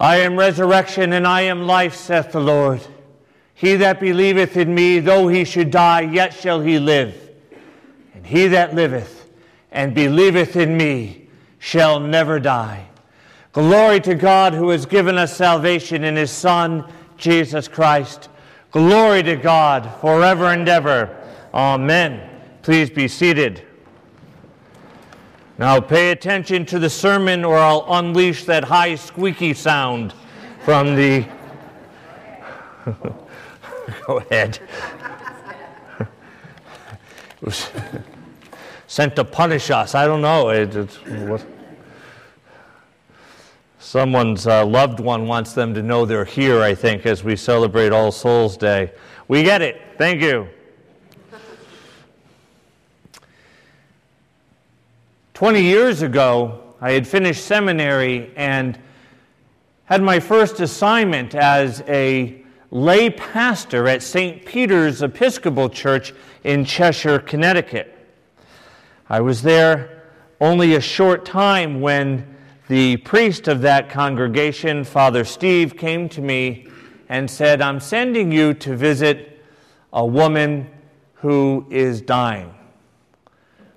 I am resurrection and I am life, saith the Lord. He that believeth in me, though he should die, yet shall he live. And he that liveth and believeth in me shall never die. Glory to God who has given us salvation in his Son, Jesus Christ. Glory to God forever and ever. Amen. Please be seated. Now pay attention to the sermon, or I'll unleash that high squeaky sound from the. Go ahead. it was sent to punish us. I don't know. It, what? Someone's uh, loved one wants them to know they're here, I think, as we celebrate All Souls Day. We get it. Thank you. 20 years ago, I had finished seminary and had my first assignment as a lay pastor at St. Peter's Episcopal Church in Cheshire, Connecticut. I was there only a short time when the priest of that congregation, Father Steve, came to me and said, I'm sending you to visit a woman who is dying.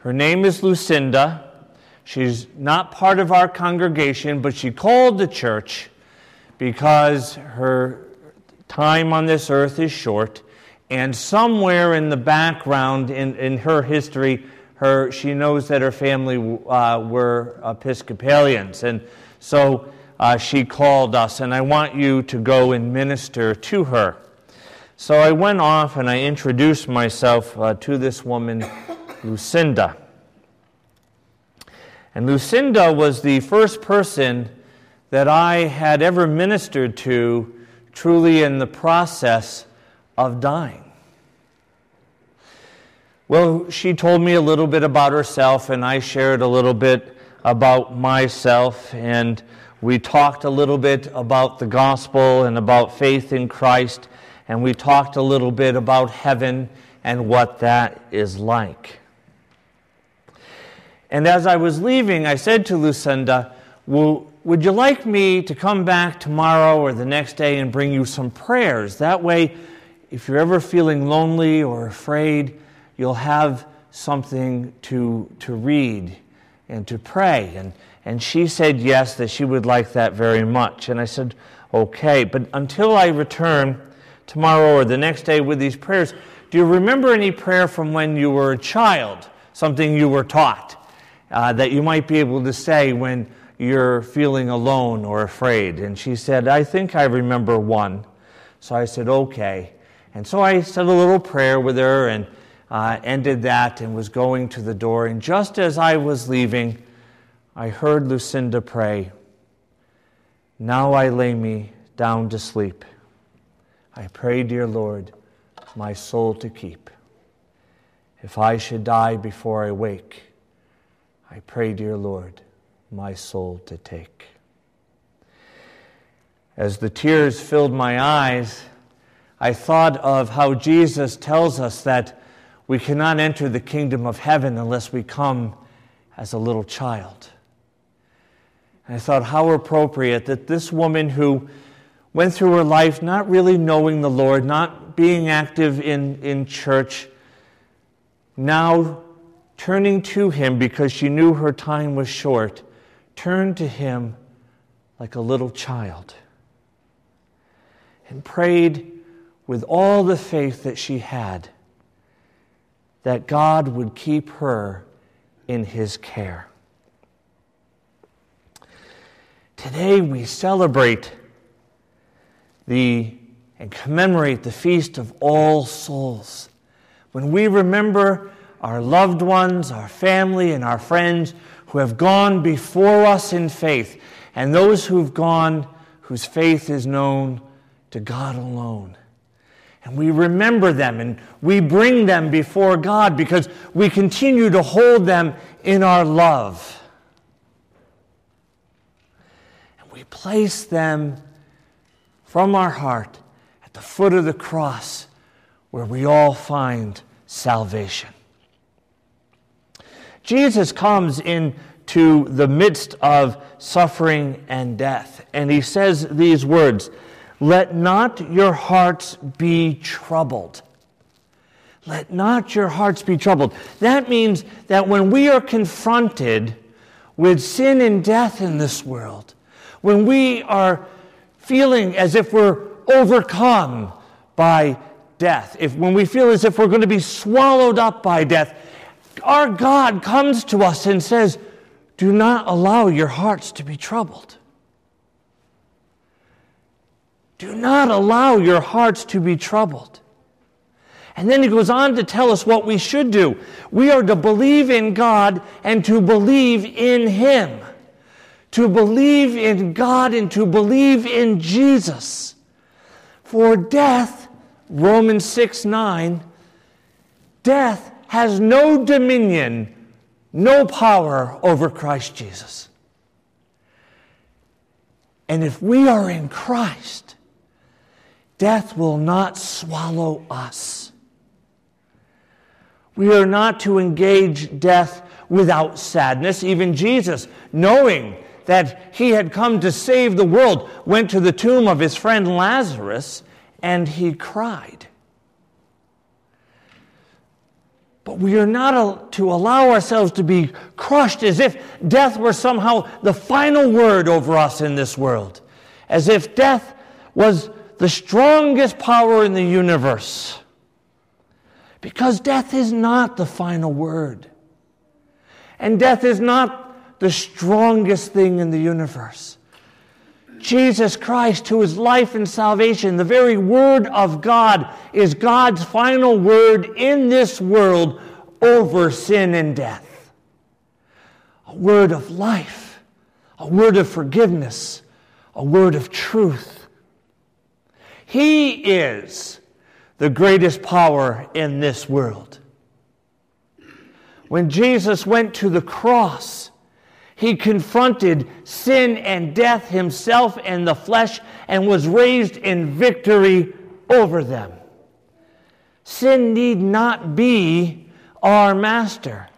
Her name is Lucinda. She's not part of our congregation, but she called the church because her time on this earth is short. And somewhere in the background, in, in her history, her, she knows that her family uh, were Episcopalians. And so uh, she called us, and I want you to go and minister to her. So I went off and I introduced myself uh, to this woman, Lucinda. And Lucinda was the first person that I had ever ministered to truly in the process of dying. Well, she told me a little bit about herself, and I shared a little bit about myself, and we talked a little bit about the gospel and about faith in Christ, and we talked a little bit about heaven and what that is like. And as I was leaving, I said to Lucinda, well, Would you like me to come back tomorrow or the next day and bring you some prayers? That way, if you're ever feeling lonely or afraid, you'll have something to, to read and to pray. And, and she said yes, that she would like that very much. And I said, Okay, but until I return tomorrow or the next day with these prayers, do you remember any prayer from when you were a child, something you were taught? Uh, that you might be able to say when you're feeling alone or afraid. And she said, I think I remember one. So I said, okay. And so I said a little prayer with her and uh, ended that and was going to the door. And just as I was leaving, I heard Lucinda pray, Now I lay me down to sleep. I pray, dear Lord, my soul to keep. If I should die before I wake, I pray, dear Lord, my soul to take. As the tears filled my eyes, I thought of how Jesus tells us that we cannot enter the kingdom of heaven unless we come as a little child. And I thought how appropriate that this woman who went through her life not really knowing the Lord, not being active in, in church, now turning to him because she knew her time was short, turned to him like a little child and prayed with all the faith that she had that God would keep her in his care. Today we celebrate the and commemorate the feast of all souls. When we remember our loved ones, our family, and our friends who have gone before us in faith, and those who've gone whose faith is known to God alone. And we remember them and we bring them before God because we continue to hold them in our love. And we place them from our heart at the foot of the cross where we all find salvation. Jesus comes into the midst of suffering and death. And he says these words Let not your hearts be troubled. Let not your hearts be troubled. That means that when we are confronted with sin and death in this world, when we are feeling as if we're overcome by death, if when we feel as if we're going to be swallowed up by death, our God comes to us and says, Do not allow your hearts to be troubled. Do not allow your hearts to be troubled. And then he goes on to tell us what we should do. We are to believe in God and to believe in Him. To believe in God and to believe in Jesus. For death, Romans 6 9, death has no dominion, no power over Christ Jesus. And if we are in Christ, death will not swallow us. We are not to engage death without sadness. Even Jesus, knowing that he had come to save the world, went to the tomb of his friend Lazarus and he cried. But we are not to allow ourselves to be crushed as if death were somehow the final word over us in this world, as if death was the strongest power in the universe. Because death is not the final word. And death is not the strongest thing in the universe. Jesus Christ, who is life and salvation, the very Word of God, is God's final word in this world over sin and death. A word of life, a word of forgiveness, a word of truth. He is the greatest power in this world. When Jesus went to the cross, he confronted sin and death himself and the flesh and was raised in victory over them. Sin need not be our master.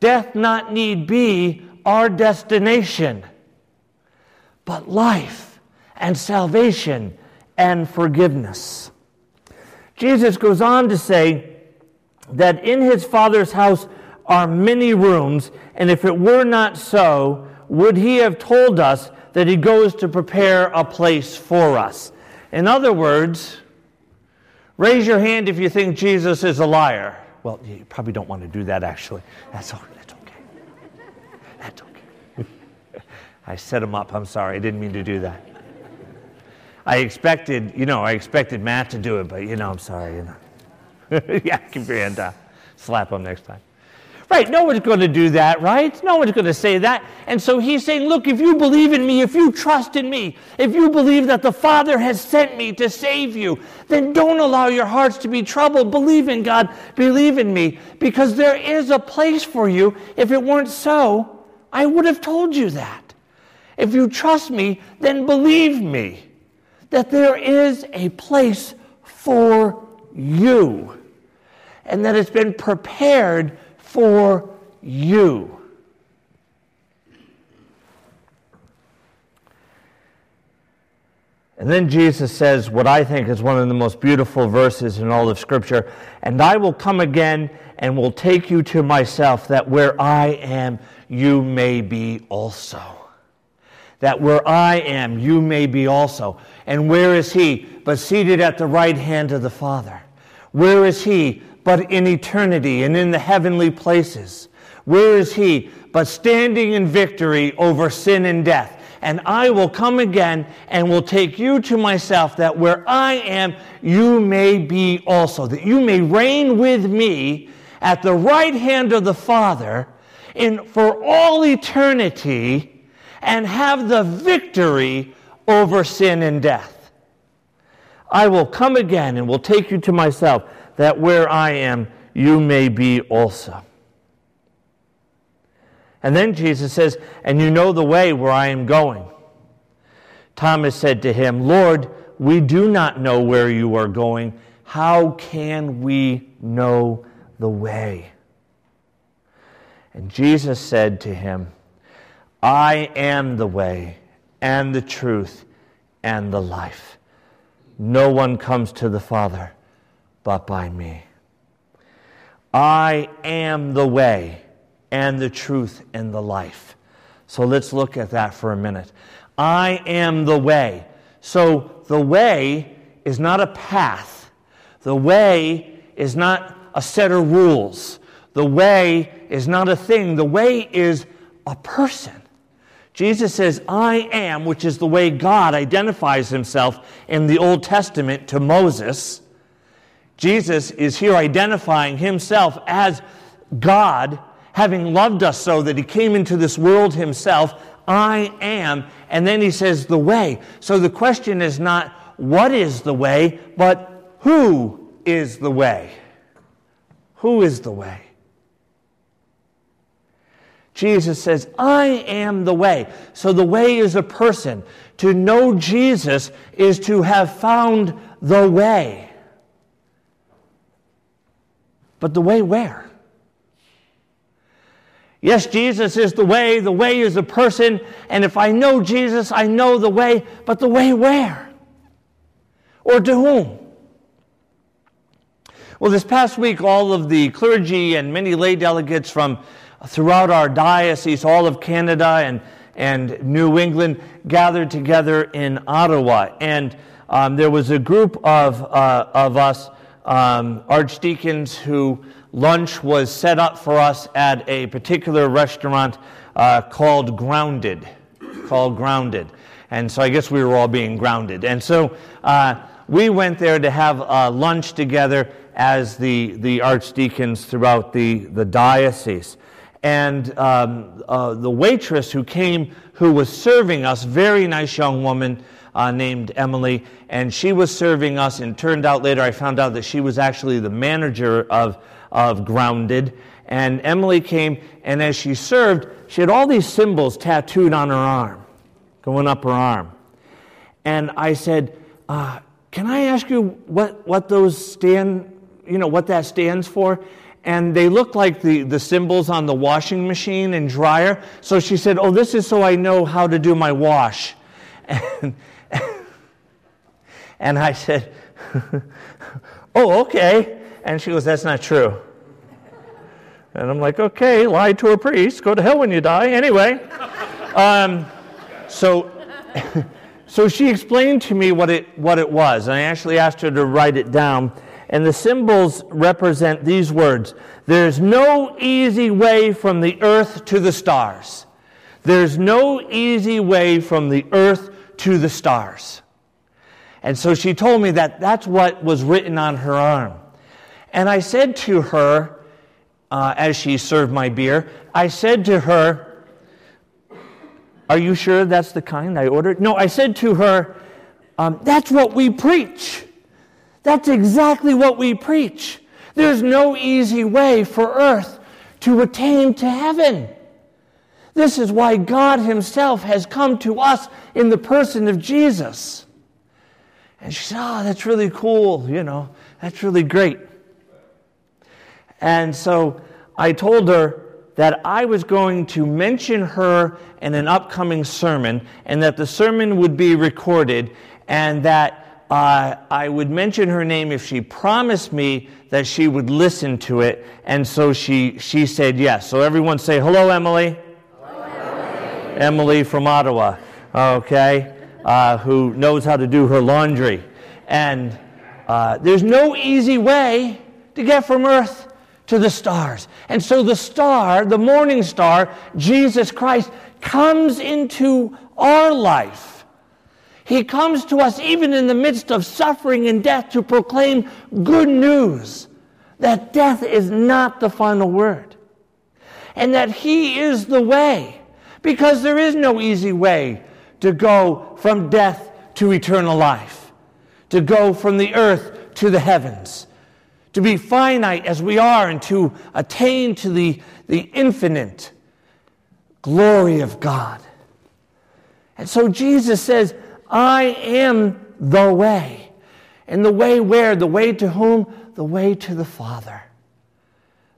Death not need be our destination. But life and salvation and forgiveness. Jesus goes on to say that in his Father's house are many rooms, and if it were not so, would he have told us that he goes to prepare a place for us? In other words, raise your hand if you think Jesus is a liar. Well, you probably don't want to do that actually. That's, okay. that's okay. That's okay. I set him up. I'm sorry. I didn't mean to do that. I expected, you know, I expected Matt to do it, but you know, I'm sorry, you know. yeah, keep your hand down. Slap him next time. Right, no one's going to do that, right? No one's going to say that. And so he's saying, look, if you believe in me, if you trust in me, if you believe that the Father has sent me to save you, then don't allow your hearts to be troubled. Believe in God, believe in me, because there is a place for you. If it weren't so, I would have told you that. If you trust me, then believe me that there is a place for you and that it's been prepared for you. And then Jesus says what I think is one of the most beautiful verses in all of Scripture And I will come again and will take you to myself, that where I am, you may be also that where I am, you may be also. And where is he but seated at the right hand of the Father? Where is he but in eternity and in the heavenly places? Where is he but standing in victory over sin and death? And I will come again and will take you to myself, that where I am, you may be also, that you may reign with me at the right hand of the Father in, for all eternity and have the victory over sin and death. I will come again and will take you to myself, that where I am, you may be also. And then Jesus says, And you know the way where I am going. Thomas said to him, Lord, we do not know where you are going. How can we know the way? And Jesus said to him, I am the way and the truth and the life. No one comes to the Father but by me. I am the way and the truth and the life. So let's look at that for a minute. I am the way. So the way is not a path, the way is not a set of rules, the way is not a thing, the way is a person. Jesus says, I am, which is the way God identifies himself in the Old Testament to Moses. Jesus is here identifying himself as God, having loved us so that he came into this world himself. I am. And then he says, the way. So the question is not, what is the way, but who is the way? Who is the way? Jesus says, I am the way. So the way is a person. To know Jesus is to have found the way. But the way where? Yes, Jesus is the way. The way is a person. And if I know Jesus, I know the way. But the way where? Or to whom? Well, this past week, all of the clergy and many lay delegates from throughout our diocese, all of Canada and, and New England, gathered together in Ottawa. And um, there was a group of, uh, of us, um, archdeacons, who lunch was set up for us at a particular restaurant uh, called Grounded. Called Grounded. And so I guess we were all being grounded. And so uh, we went there to have uh, lunch together as the, the archdeacons throughout the, the diocese and um, uh, the waitress who came, who was serving us, very nice young woman uh, named Emily, and she was serving us. And turned out later, I found out that she was actually the manager of of Grounded. And Emily came, and as she served, she had all these symbols tattooed on her arm, going up her arm. And I said, uh, "Can I ask you what what those stand? You know what that stands for?" and they looked like the, the symbols on the washing machine and dryer. So she said, Oh, this is so I know how to do my wash. And, and I said, Oh, okay. And she goes, That's not true. And I'm like, Okay, lie to a priest, go to hell when you die. Anyway, um, so. so she explained to me what it, what it was, and I actually asked her to write it down and the symbols represent these words There's no easy way from the earth to the stars. There's no easy way from the earth to the stars. And so she told me that that's what was written on her arm. And I said to her, uh, as she served my beer, I said to her, Are you sure that's the kind I ordered? No, I said to her, um, That's what we preach. That's exactly what we preach. There's no easy way for earth to attain to heaven. This is why God Himself has come to us in the person of Jesus. And she said, Oh, that's really cool. You know, that's really great. And so I told her that I was going to mention her in an upcoming sermon and that the sermon would be recorded and that uh, I would mention her name if she promised me that she would listen to it. And so she, she said yes. So everyone say, Hello, Emily. Hello, Emily. Emily from Ottawa, okay, uh, who knows how to do her laundry. And uh, there's no easy way to get from earth to the stars. And so the star, the morning star, Jesus Christ, comes into our life he comes to us even in the midst of suffering and death to proclaim good news that death is not the final word and that He is the way because there is no easy way to go from death to eternal life, to go from the earth to the heavens, to be finite as we are and to attain to the, the infinite glory of God. And so Jesus says, I am the way. And the way where? The way to whom? The way to the Father.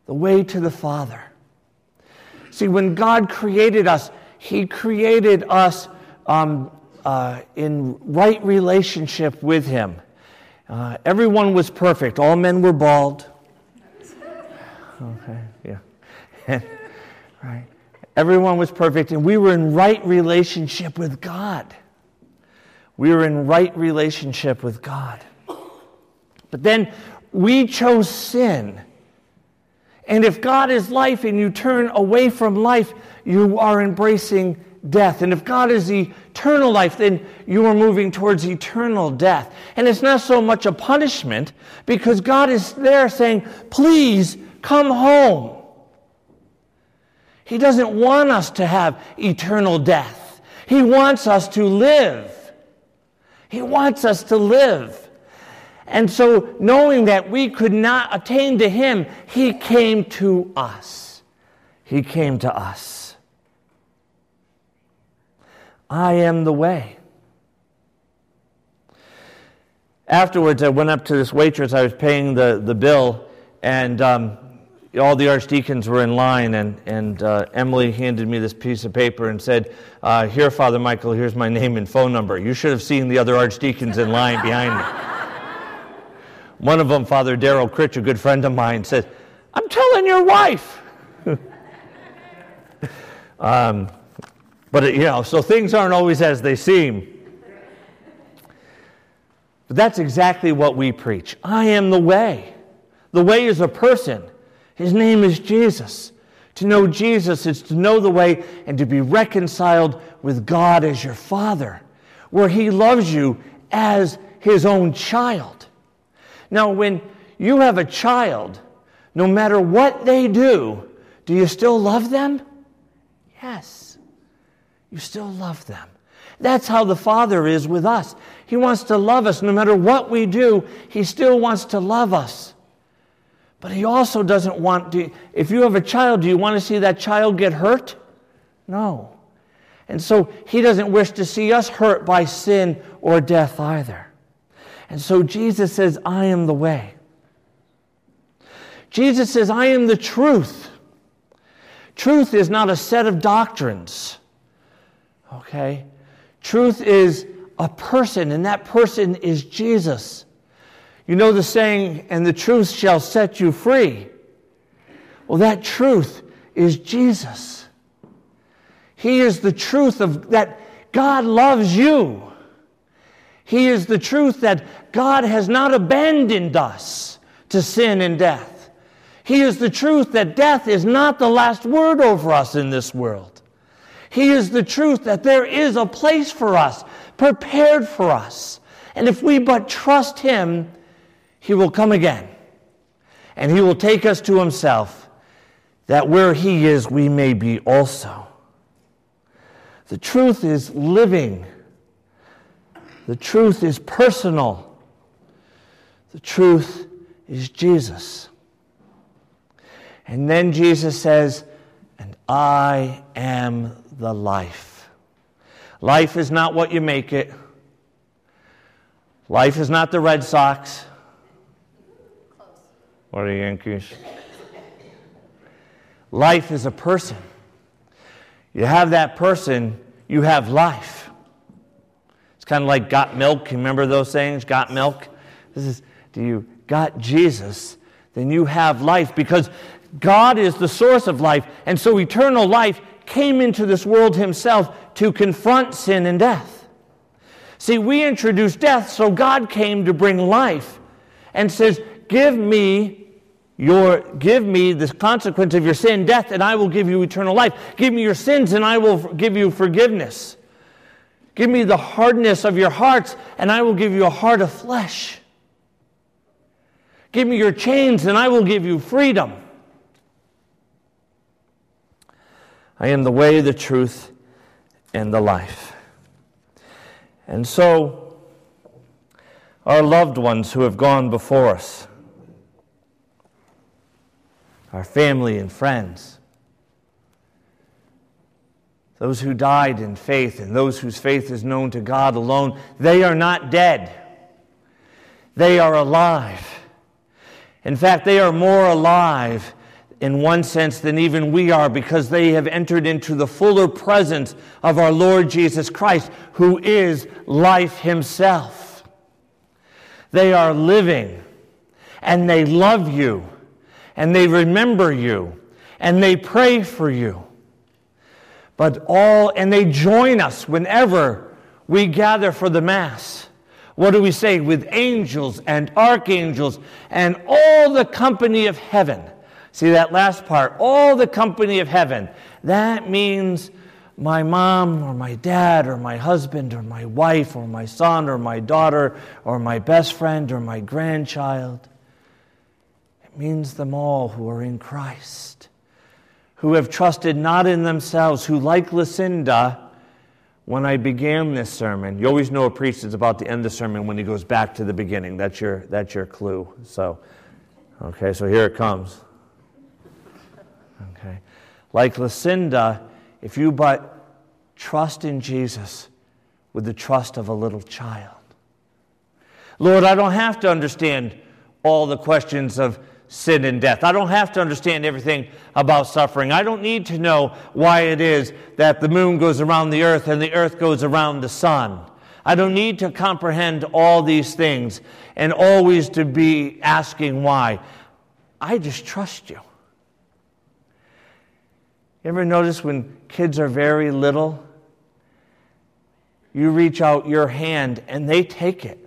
The way to the Father. See, when God created us, He created us um, uh, in right relationship with Him. Uh, everyone was perfect. All men were bald. Okay, yeah. right. Everyone was perfect, and we were in right relationship with God. We were in right relationship with God. But then we chose sin. And if God is life and you turn away from life, you are embracing death. And if God is eternal life, then you are moving towards eternal death. And it's not so much a punishment because God is there saying, please come home. He doesn't want us to have eternal death, He wants us to live. He wants us to live. And so, knowing that we could not attain to Him, He came to us. He came to us. I am the way. Afterwards, I went up to this waitress. I was paying the, the bill, and um, all the archdeacons were in line, and, and uh, Emily handed me this piece of paper and said, uh, Here, Father Michael, here's my name and phone number. You should have seen the other archdeacons in line behind me. One of them, Father Daryl Critch, a good friend of mine, said, I'm telling your wife. um, but, it, you know, so things aren't always as they seem. But that's exactly what we preach. I am the way. The way is a person. His name is Jesus. To know Jesus is to know the way and to be reconciled with God as your Father, where He loves you as His own child. Now, when you have a child, no matter what they do, do you still love them? Yes. You still love them. That's how the Father is with us. He wants to love us. No matter what we do, He still wants to love us. But he also doesn't want to, if you have a child, do you want to see that child get hurt? No. And so he doesn't wish to see us hurt by sin or death either. And so Jesus says, I am the way. Jesus says, I am the truth. Truth is not a set of doctrines. Okay? Truth is a person, and that person is Jesus. You know the saying, and the truth shall set you free. Well, that truth is Jesus. He is the truth of that God loves you. He is the truth that God has not abandoned us to sin and death. He is the truth that death is not the last word over us in this world. He is the truth that there is a place for us, prepared for us. And if we but trust Him, he will come again, and He will take us to Himself, that where He is, we may be also. The truth is living, the truth is personal, the truth is Jesus. And then Jesus says, And I am the life. Life is not what you make it. Life is not the Red Sox or the Yankees. Life is a person. You have that person, you have life. It's kind of like got milk. You remember those sayings? Got milk? This is, do you got Jesus? Then you have life because God is the source of life. And so eternal life came into this world himself to confront sin and death. See, we introduced death, so God came to bring life and says, Give me your give me the consequence of your sin, death, and I will give you eternal life. Give me your sins, and I will give you forgiveness. Give me the hardness of your hearts, and I will give you a heart of flesh. Give me your chains, and I will give you freedom. I am the way, the truth, and the life. And so, our loved ones who have gone before us, our family and friends. Those who died in faith and those whose faith is known to God alone, they are not dead. They are alive. In fact, they are more alive in one sense than even we are because they have entered into the fuller presence of our Lord Jesus Christ, who is life himself. They are living and they love you and they remember you and they pray for you. But all, and they join us whenever we gather for the Mass. What do we say? With angels and archangels and all the company of heaven. See that last part, all the company of heaven. That means my mom or my dad or my husband or my wife or my son or my daughter or my best friend or my grandchild. It means them all who are in Christ, who have trusted not in themselves, who, like Lucinda, when I began this sermon, you always know a priest is about to end the sermon when he goes back to the beginning. That's your, that's your clue. So, okay, so here it comes. Okay. Like Lucinda, if you but trust in Jesus with the trust of a little child. Lord, I don't have to understand all the questions of sin and death. I don't have to understand everything about suffering. I don't need to know why it is that the moon goes around the earth and the earth goes around the sun. I don't need to comprehend all these things and always to be asking why. I just trust you. You ever notice when kids are very little, you reach out your hand and they take it.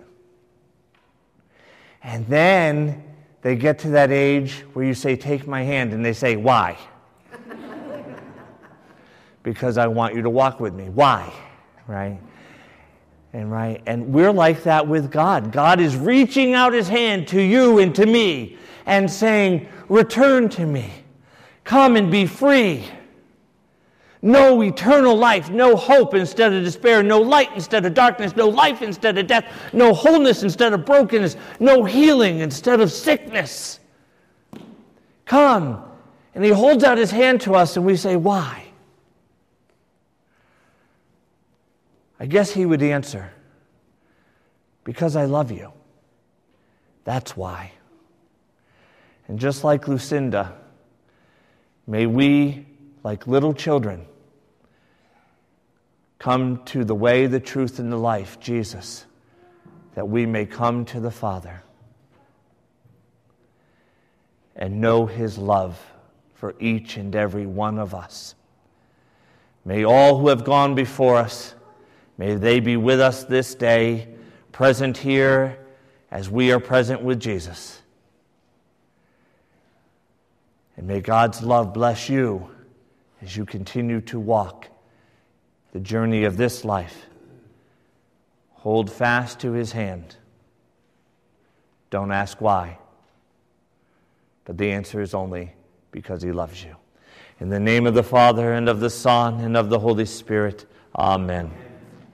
And then they get to that age where you say, Take my hand, and they say, Why? because I want you to walk with me. Why? Right? And right, and we're like that with God. God is reaching out his hand to you and to me and saying, Return to me. Come and be free. No eternal life, no hope instead of despair, no light instead of darkness, no life instead of death, no wholeness instead of brokenness, no healing instead of sickness. Come. And he holds out his hand to us, and we say, Why? I guess he would answer, Because I love you. That's why. And just like Lucinda, may we, like little children, come to the way, the truth, and the life, Jesus, that we may come to the Father and know his love for each and every one of us. May all who have gone before us, may they be with us this day, present here as we are present with Jesus. And may God's love bless you as you continue to walk the journey of this life. Hold fast to his hand. Don't ask why. But the answer is only because he loves you. In the name of the Father, and of the Son, and of the Holy Spirit, amen.